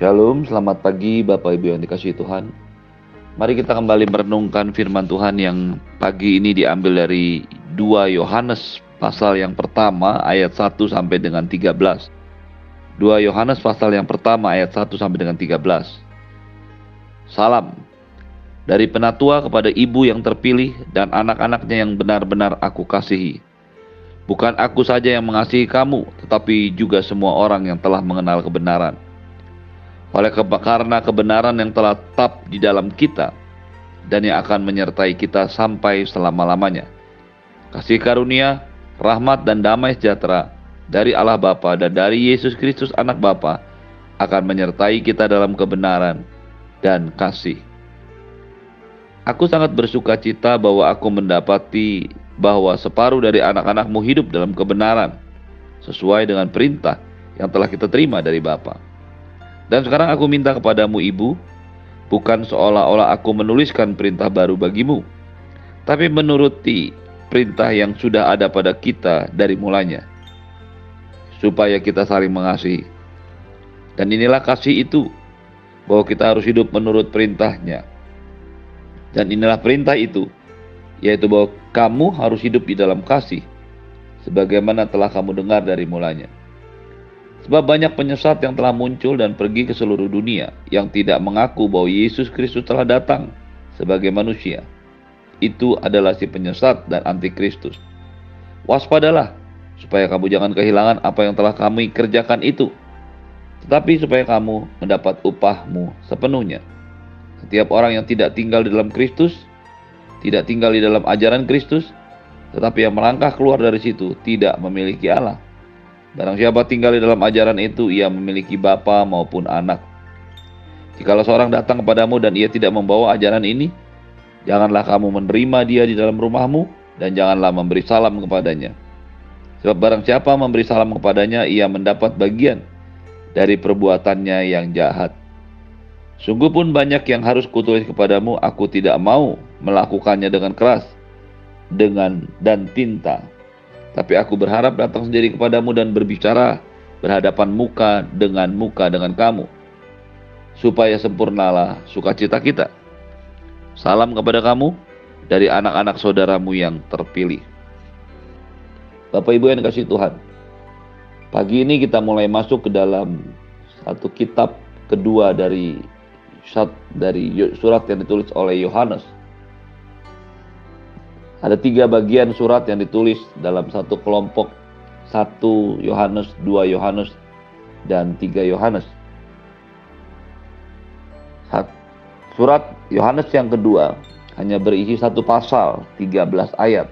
Shalom, selamat pagi Bapak Ibu yang dikasih Tuhan. Mari kita kembali merenungkan firman Tuhan yang pagi ini diambil dari 2 Yohanes pasal yang pertama ayat 1 sampai dengan 13. 2 Yohanes pasal yang pertama ayat 1 sampai dengan 13. Salam dari penatua kepada ibu yang terpilih dan anak-anaknya yang benar-benar aku kasihi. Bukan aku saja yang mengasihi kamu, tetapi juga semua orang yang telah mengenal kebenaran oleh karena kebenaran yang telah tetap di dalam kita dan yang akan menyertai kita sampai selama-lamanya. Kasih karunia, rahmat dan damai sejahtera dari Allah Bapa dan dari Yesus Kristus anak Bapa akan menyertai kita dalam kebenaran dan kasih. Aku sangat bersuka cita bahwa aku mendapati bahwa separuh dari anak-anakmu hidup dalam kebenaran sesuai dengan perintah yang telah kita terima dari Bapa. Dan sekarang aku minta kepadamu ibu, bukan seolah-olah aku menuliskan perintah baru bagimu, tapi menuruti perintah yang sudah ada pada kita dari mulanya, supaya kita saling mengasihi. Dan inilah kasih itu, bahwa kita harus hidup menurut perintahnya. Dan inilah perintah itu, yaitu bahwa kamu harus hidup di dalam kasih, sebagaimana telah kamu dengar dari mulanya. Sebab banyak penyesat yang telah muncul dan pergi ke seluruh dunia yang tidak mengaku bahwa Yesus Kristus telah datang sebagai manusia. Itu adalah si penyesat dan antikristus. Waspadalah supaya kamu jangan kehilangan apa yang telah kami kerjakan itu. Tetapi supaya kamu mendapat upahmu sepenuhnya. Setiap orang yang tidak tinggal di dalam Kristus, tidak tinggal di dalam ajaran Kristus, tetapi yang melangkah keluar dari situ tidak memiliki Allah. Barang siapa tinggal di dalam ajaran itu, ia memiliki bapa maupun anak. Jikalau seorang datang kepadamu dan ia tidak membawa ajaran ini, janganlah kamu menerima dia di dalam rumahmu dan janganlah memberi salam kepadanya. Sebab barang siapa memberi salam kepadanya, ia mendapat bagian dari perbuatannya yang jahat. Sungguh pun banyak yang harus kutulis kepadamu, aku tidak mau melakukannya dengan keras, dengan dan tinta. Tapi aku berharap datang sendiri kepadamu dan berbicara berhadapan muka dengan muka dengan kamu. Supaya sempurnalah sukacita kita. Salam kepada kamu dari anak-anak saudaramu yang terpilih. Bapak Ibu yang dikasih Tuhan. Pagi ini kita mulai masuk ke dalam satu kitab kedua dari dari surat yang ditulis oleh Yohanes ada tiga bagian surat yang ditulis dalam satu kelompok. Satu Yohanes, dua Yohanes, dan tiga Yohanes. Surat Yohanes yang kedua hanya berisi satu pasal, 13 ayat.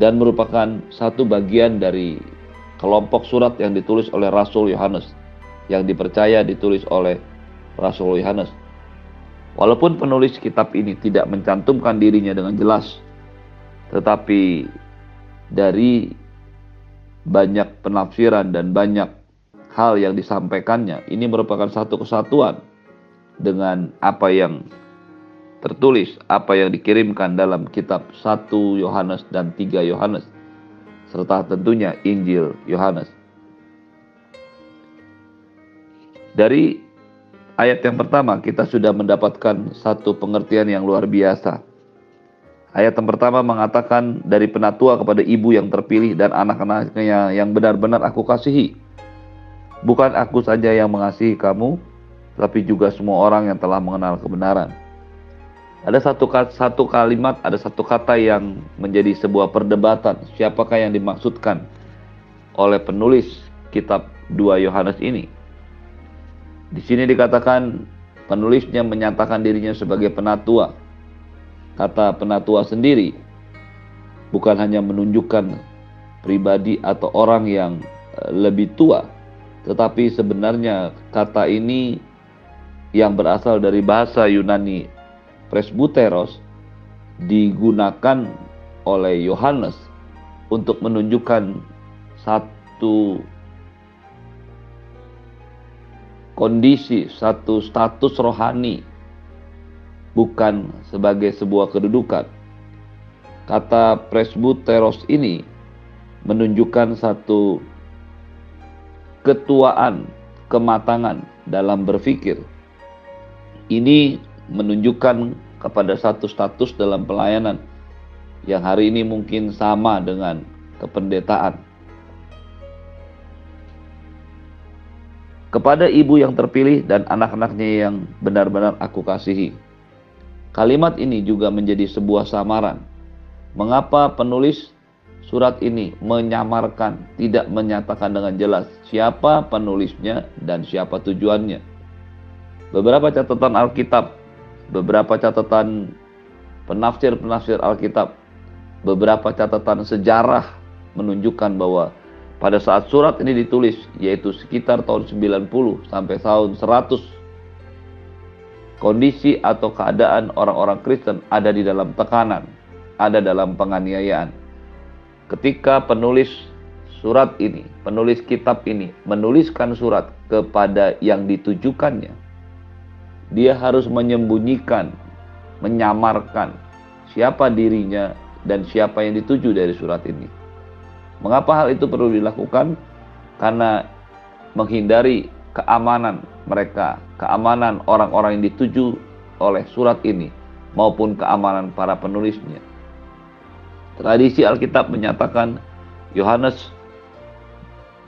Dan merupakan satu bagian dari kelompok surat yang ditulis oleh Rasul Yohanes. Yang dipercaya ditulis oleh Rasul Yohanes. Walaupun penulis kitab ini tidak mencantumkan dirinya dengan jelas tetapi dari banyak penafsiran dan banyak hal yang disampaikannya, ini merupakan satu kesatuan dengan apa yang tertulis, apa yang dikirimkan dalam kitab 1 Yohanes dan 3 Yohanes, serta tentunya Injil Yohanes. Dari ayat yang pertama kita sudah mendapatkan satu pengertian yang luar biasa Ayat yang pertama mengatakan dari penatua kepada ibu yang terpilih dan anak-anaknya yang benar-benar aku kasihi. Bukan aku saja yang mengasihi kamu, tapi juga semua orang yang telah mengenal kebenaran. Ada satu satu kalimat, ada satu kata yang menjadi sebuah perdebatan. Siapakah yang dimaksudkan oleh penulis kitab 2 Yohanes ini? Di sini dikatakan penulisnya menyatakan dirinya sebagai penatua kata penatua sendiri bukan hanya menunjukkan pribadi atau orang yang eh, lebih tua, tetapi sebenarnya kata ini yang berasal dari bahasa Yunani presbuteros digunakan oleh Yohanes untuk menunjukkan satu kondisi, satu status rohani bukan sebagai sebuah kedudukan. Kata presbuteros ini menunjukkan satu ketuaan kematangan dalam berpikir. Ini menunjukkan kepada satu status dalam pelayanan yang hari ini mungkin sama dengan kependetaan. Kepada ibu yang terpilih dan anak-anaknya yang benar-benar aku kasihi. Kalimat ini juga menjadi sebuah samaran. Mengapa penulis surat ini menyamarkan, tidak menyatakan dengan jelas siapa penulisnya dan siapa tujuannya. Beberapa catatan Alkitab, beberapa catatan penafsir-penafsir Alkitab, beberapa catatan sejarah menunjukkan bahwa pada saat surat ini ditulis yaitu sekitar tahun 90 sampai tahun 100 kondisi atau keadaan orang-orang Kristen ada di dalam tekanan, ada dalam penganiayaan. Ketika penulis surat ini, penulis kitab ini menuliskan surat kepada yang ditujukannya, dia harus menyembunyikan, menyamarkan siapa dirinya dan siapa yang dituju dari surat ini. Mengapa hal itu perlu dilakukan? Karena menghindari keamanan mereka, keamanan orang-orang yang dituju oleh surat ini, maupun keamanan para penulisnya. Tradisi Alkitab menyatakan Yohanes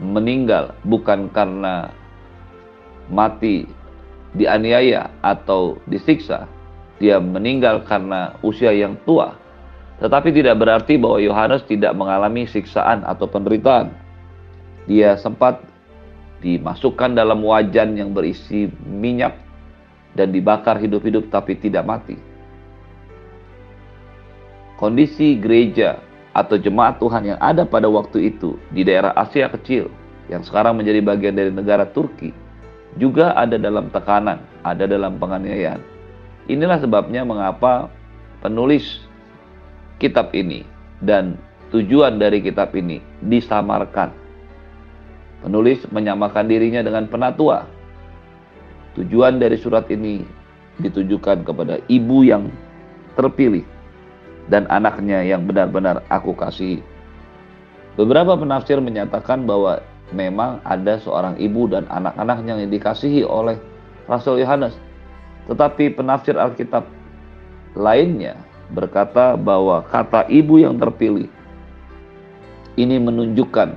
meninggal bukan karena mati dianiaya atau disiksa. Dia meninggal karena usia yang tua tetapi tidak berarti bahwa Yohanes tidak mengalami siksaan atau penderitaan. Dia sempat dimasukkan dalam wajan yang berisi minyak dan dibakar hidup-hidup tapi tidak mati. Kondisi gereja atau jemaat Tuhan yang ada pada waktu itu di daerah Asia Kecil yang sekarang menjadi bagian dari negara Turki juga ada dalam tekanan, ada dalam penganiayaan. Inilah sebabnya mengapa penulis kitab ini dan tujuan dari kitab ini disamarkan. Penulis menyamakan dirinya dengan penatua. Tujuan dari surat ini ditujukan kepada ibu yang terpilih dan anaknya yang benar-benar aku kasih. Beberapa penafsir menyatakan bahwa memang ada seorang ibu dan anak-anaknya yang dikasihi oleh Rasul Yohanes. Tetapi penafsir Alkitab lainnya berkata bahwa kata ibu yang terpilih ini menunjukkan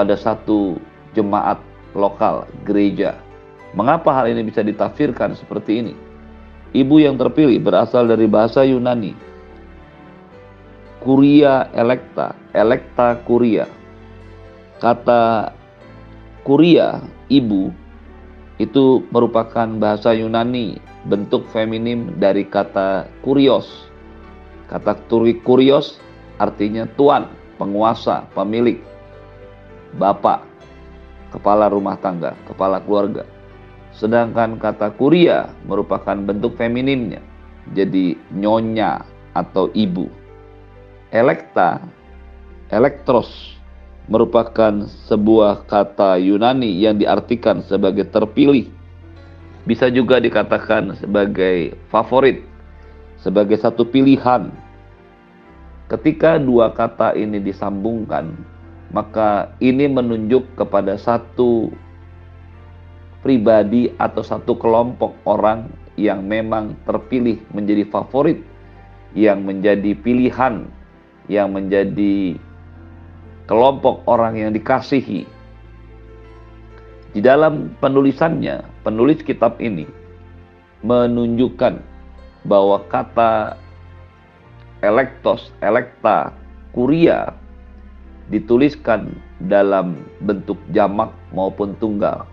pada satu jemaat lokal gereja. Mengapa hal ini bisa ditafsirkan seperti ini? Ibu yang terpilih berasal dari bahasa Yunani. Kuria electa, electa kuria. Kata kuria, ibu, itu merupakan bahasa Yunani, bentuk feminim dari kata kurios, Kata kurios artinya tuan, penguasa, pemilik, bapak, kepala rumah tangga, kepala keluarga. Sedangkan kata kuria merupakan bentuk feminimnya, jadi nyonya atau ibu. Elekta, elektros merupakan sebuah kata Yunani yang diartikan sebagai terpilih. Bisa juga dikatakan sebagai favorit sebagai satu pilihan. Ketika dua kata ini disambungkan, maka ini menunjuk kepada satu pribadi atau satu kelompok orang yang memang terpilih menjadi favorit, yang menjadi pilihan, yang menjadi kelompok orang yang dikasihi. Di dalam penulisannya, penulis kitab ini menunjukkan bahwa kata elektos, elekta, kuria dituliskan dalam bentuk jamak maupun tunggal.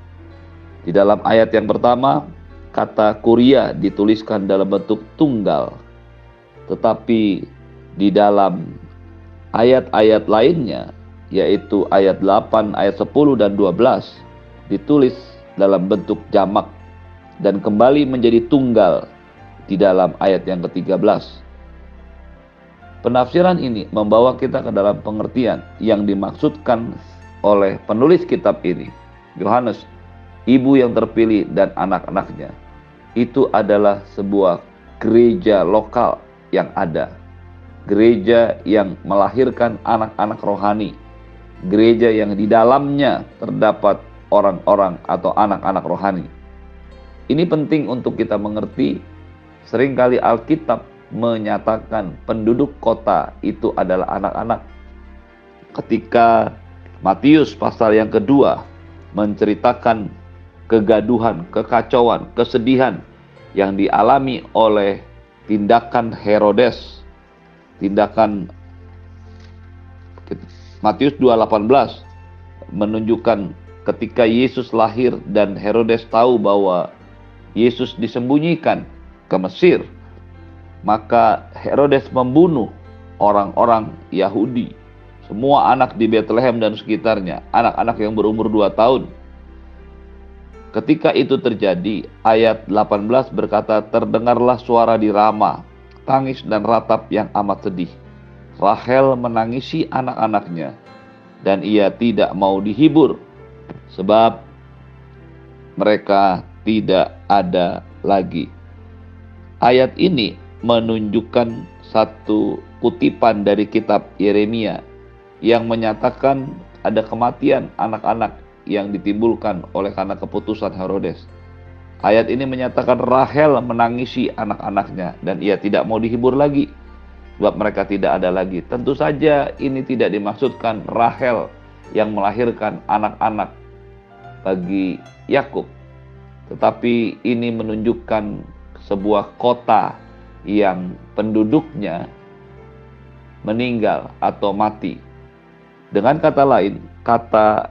Di dalam ayat yang pertama, kata kuria dituliskan dalam bentuk tunggal. Tetapi di dalam ayat-ayat lainnya, yaitu ayat 8, ayat 10 dan 12, ditulis dalam bentuk jamak dan kembali menjadi tunggal di dalam ayat yang ke-13. Penafsiran ini membawa kita ke dalam pengertian yang dimaksudkan oleh penulis kitab ini, Yohanes, ibu yang terpilih dan anak-anaknya. Itu adalah sebuah gereja lokal yang ada. Gereja yang melahirkan anak-anak rohani. Gereja yang di dalamnya terdapat orang-orang atau anak-anak rohani. Ini penting untuk kita mengerti. Seringkali Alkitab menyatakan penduduk kota itu adalah anak-anak. Ketika Matius pasal yang kedua menceritakan kegaduhan, kekacauan, kesedihan yang dialami oleh tindakan Herodes, tindakan Matius 2:18 menunjukkan ketika Yesus lahir dan Herodes tahu bahwa Yesus disembunyikan ke Mesir, maka Herodes membunuh orang-orang Yahudi, semua anak di Bethlehem dan sekitarnya, anak-anak yang berumur 2 tahun. Ketika itu terjadi, ayat 18 berkata, terdengarlah suara di Rama, tangis dan ratap yang amat sedih. Rahel menangisi anak-anaknya, dan ia tidak mau dihibur sebab mereka tidak ada lagi. Ayat ini menunjukkan satu kutipan dari kitab Yeremia yang menyatakan ada kematian anak-anak yang ditimbulkan oleh karena keputusan Herodes. Ayat ini menyatakan Rahel menangisi anak-anaknya dan ia tidak mau dihibur lagi sebab mereka tidak ada lagi. Tentu saja ini tidak dimaksudkan Rahel yang melahirkan anak-anak bagi Yakub. Tetapi ini menunjukkan sebuah kota yang penduduknya meninggal atau mati. Dengan kata lain, kata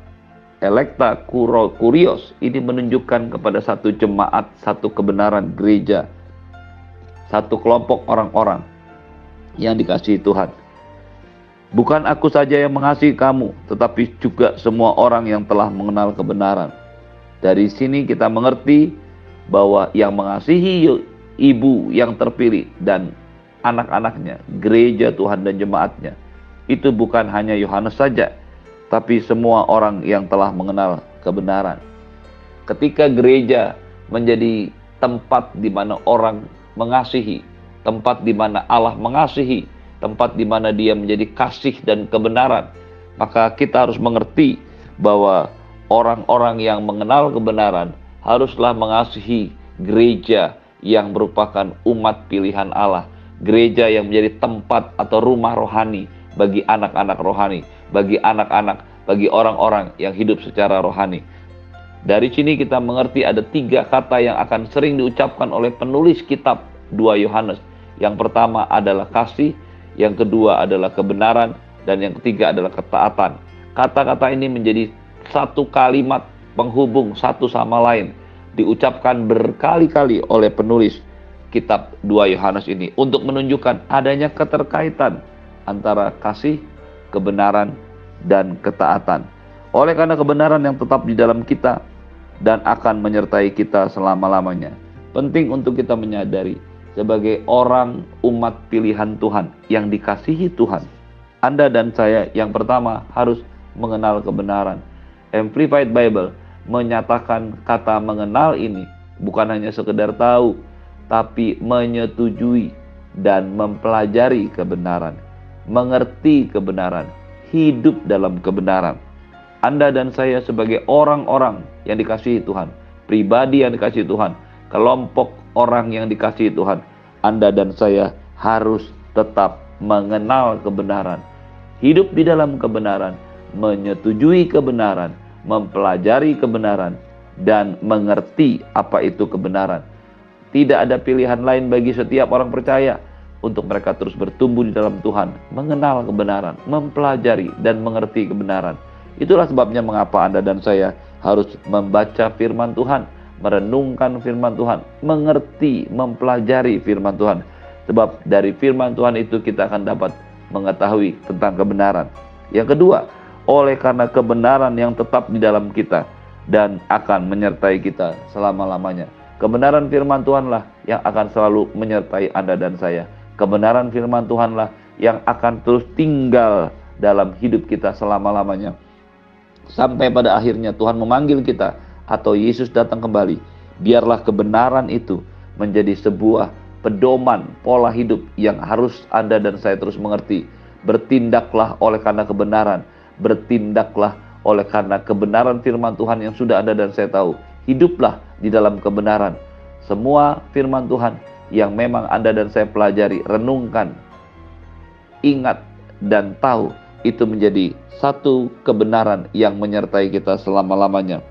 elekta kurios ini menunjukkan kepada satu jemaat, satu kebenaran gereja, satu kelompok orang-orang yang dikasihi Tuhan. Bukan aku saja yang mengasihi kamu, tetapi juga semua orang yang telah mengenal kebenaran. Dari sini kita mengerti bahwa yang mengasihi ibu yang terpilih dan anak-anaknya, gereja Tuhan dan jemaatnya, itu bukan hanya Yohanes saja, tapi semua orang yang telah mengenal kebenaran. Ketika gereja menjadi tempat di mana orang mengasihi, tempat di mana Allah mengasihi, tempat di mana dia menjadi kasih dan kebenaran, maka kita harus mengerti bahwa orang-orang yang mengenal kebenaran haruslah mengasihi gereja yang merupakan umat pilihan Allah, gereja yang menjadi tempat atau rumah rohani bagi anak-anak rohani, bagi anak-anak, bagi orang-orang yang hidup secara rohani. Dari sini kita mengerti ada tiga kata yang akan sering diucapkan oleh penulis kitab 2 Yohanes. Yang pertama adalah kasih, yang kedua adalah kebenaran, dan yang ketiga adalah ketaatan. Kata-kata ini menjadi satu kalimat penghubung satu sama lain, diucapkan berkali-kali oleh penulis kitab 2 Yohanes ini untuk menunjukkan adanya keterkaitan antara kasih, kebenaran, dan ketaatan. Oleh karena kebenaran yang tetap di dalam kita dan akan menyertai kita selama-lamanya. Penting untuk kita menyadari sebagai orang umat pilihan Tuhan yang dikasihi Tuhan. Anda dan saya yang pertama harus mengenal kebenaran. Amplified Bible menyatakan kata mengenal ini bukan hanya sekedar tahu, tapi menyetujui dan mempelajari kebenaran, mengerti kebenaran, hidup dalam kebenaran. Anda dan saya sebagai orang-orang yang dikasihi Tuhan, pribadi yang dikasihi Tuhan, kelompok orang yang dikasihi Tuhan, Anda dan saya harus tetap mengenal kebenaran, hidup di dalam kebenaran, menyetujui kebenaran, mempelajari kebenaran, dan mengerti apa itu kebenaran. Tidak ada pilihan lain bagi setiap orang percaya untuk mereka terus bertumbuh di dalam Tuhan, mengenal kebenaran, mempelajari dan mengerti kebenaran. Itulah sebabnya mengapa Anda dan saya harus membaca firman Tuhan, merenungkan firman Tuhan, mengerti, mempelajari firman Tuhan. Sebab dari firman Tuhan itu kita akan dapat mengetahui tentang kebenaran. Yang kedua, oleh karena kebenaran yang tetap di dalam kita dan akan menyertai kita selama-lamanya. Kebenaran firman Tuhanlah yang akan selalu menyertai Anda dan saya. Kebenaran firman Tuhanlah yang akan terus tinggal dalam hidup kita selama-lamanya. Sampai pada akhirnya Tuhan memanggil kita atau Yesus datang kembali. Biarlah kebenaran itu menjadi sebuah pedoman pola hidup yang harus Anda dan saya terus mengerti. Bertindaklah oleh karena kebenaran, bertindaklah oleh karena kebenaran firman Tuhan yang sudah ada dan saya tahu. Hiduplah di dalam kebenaran. Semua firman Tuhan yang memang Anda dan saya pelajari, renungkan, ingat, dan tahu itu menjadi satu kebenaran yang menyertai kita selama-lamanya.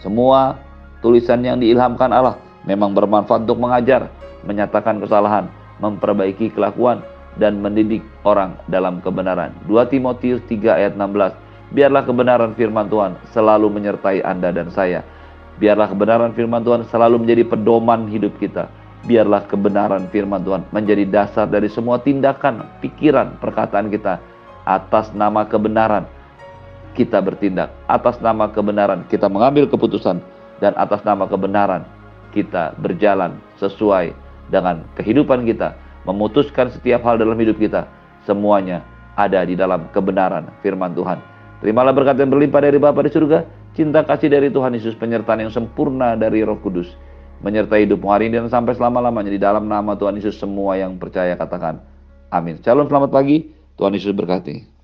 Semua tulisan yang diilhamkan Allah memang bermanfaat untuk mengajar, menyatakan kesalahan, memperbaiki kelakuan, dan mendidik orang dalam kebenaran. 2 Timotius 3 ayat 16 Biarlah kebenaran firman Tuhan selalu menyertai Anda dan saya. Biarlah kebenaran firman Tuhan selalu menjadi pedoman hidup kita. Biarlah kebenaran firman Tuhan menjadi dasar dari semua tindakan, pikiran, perkataan kita. Atas nama kebenaran kita bertindak. Atas nama kebenaran kita mengambil keputusan. Dan atas nama kebenaran kita berjalan sesuai dengan kehidupan kita. Memutuskan setiap hal dalam hidup kita. Semuanya ada di dalam kebenaran firman Tuhan. Terimalah berkat yang berlimpah dari Bapa di surga, cinta kasih dari Tuhan Yesus, penyertaan yang sempurna dari Roh Kudus, menyertai hidupmu hari ini dan sampai selama-lamanya di dalam nama Tuhan Yesus semua yang percaya katakan amin. Shalom, selamat pagi. Tuhan Yesus berkati.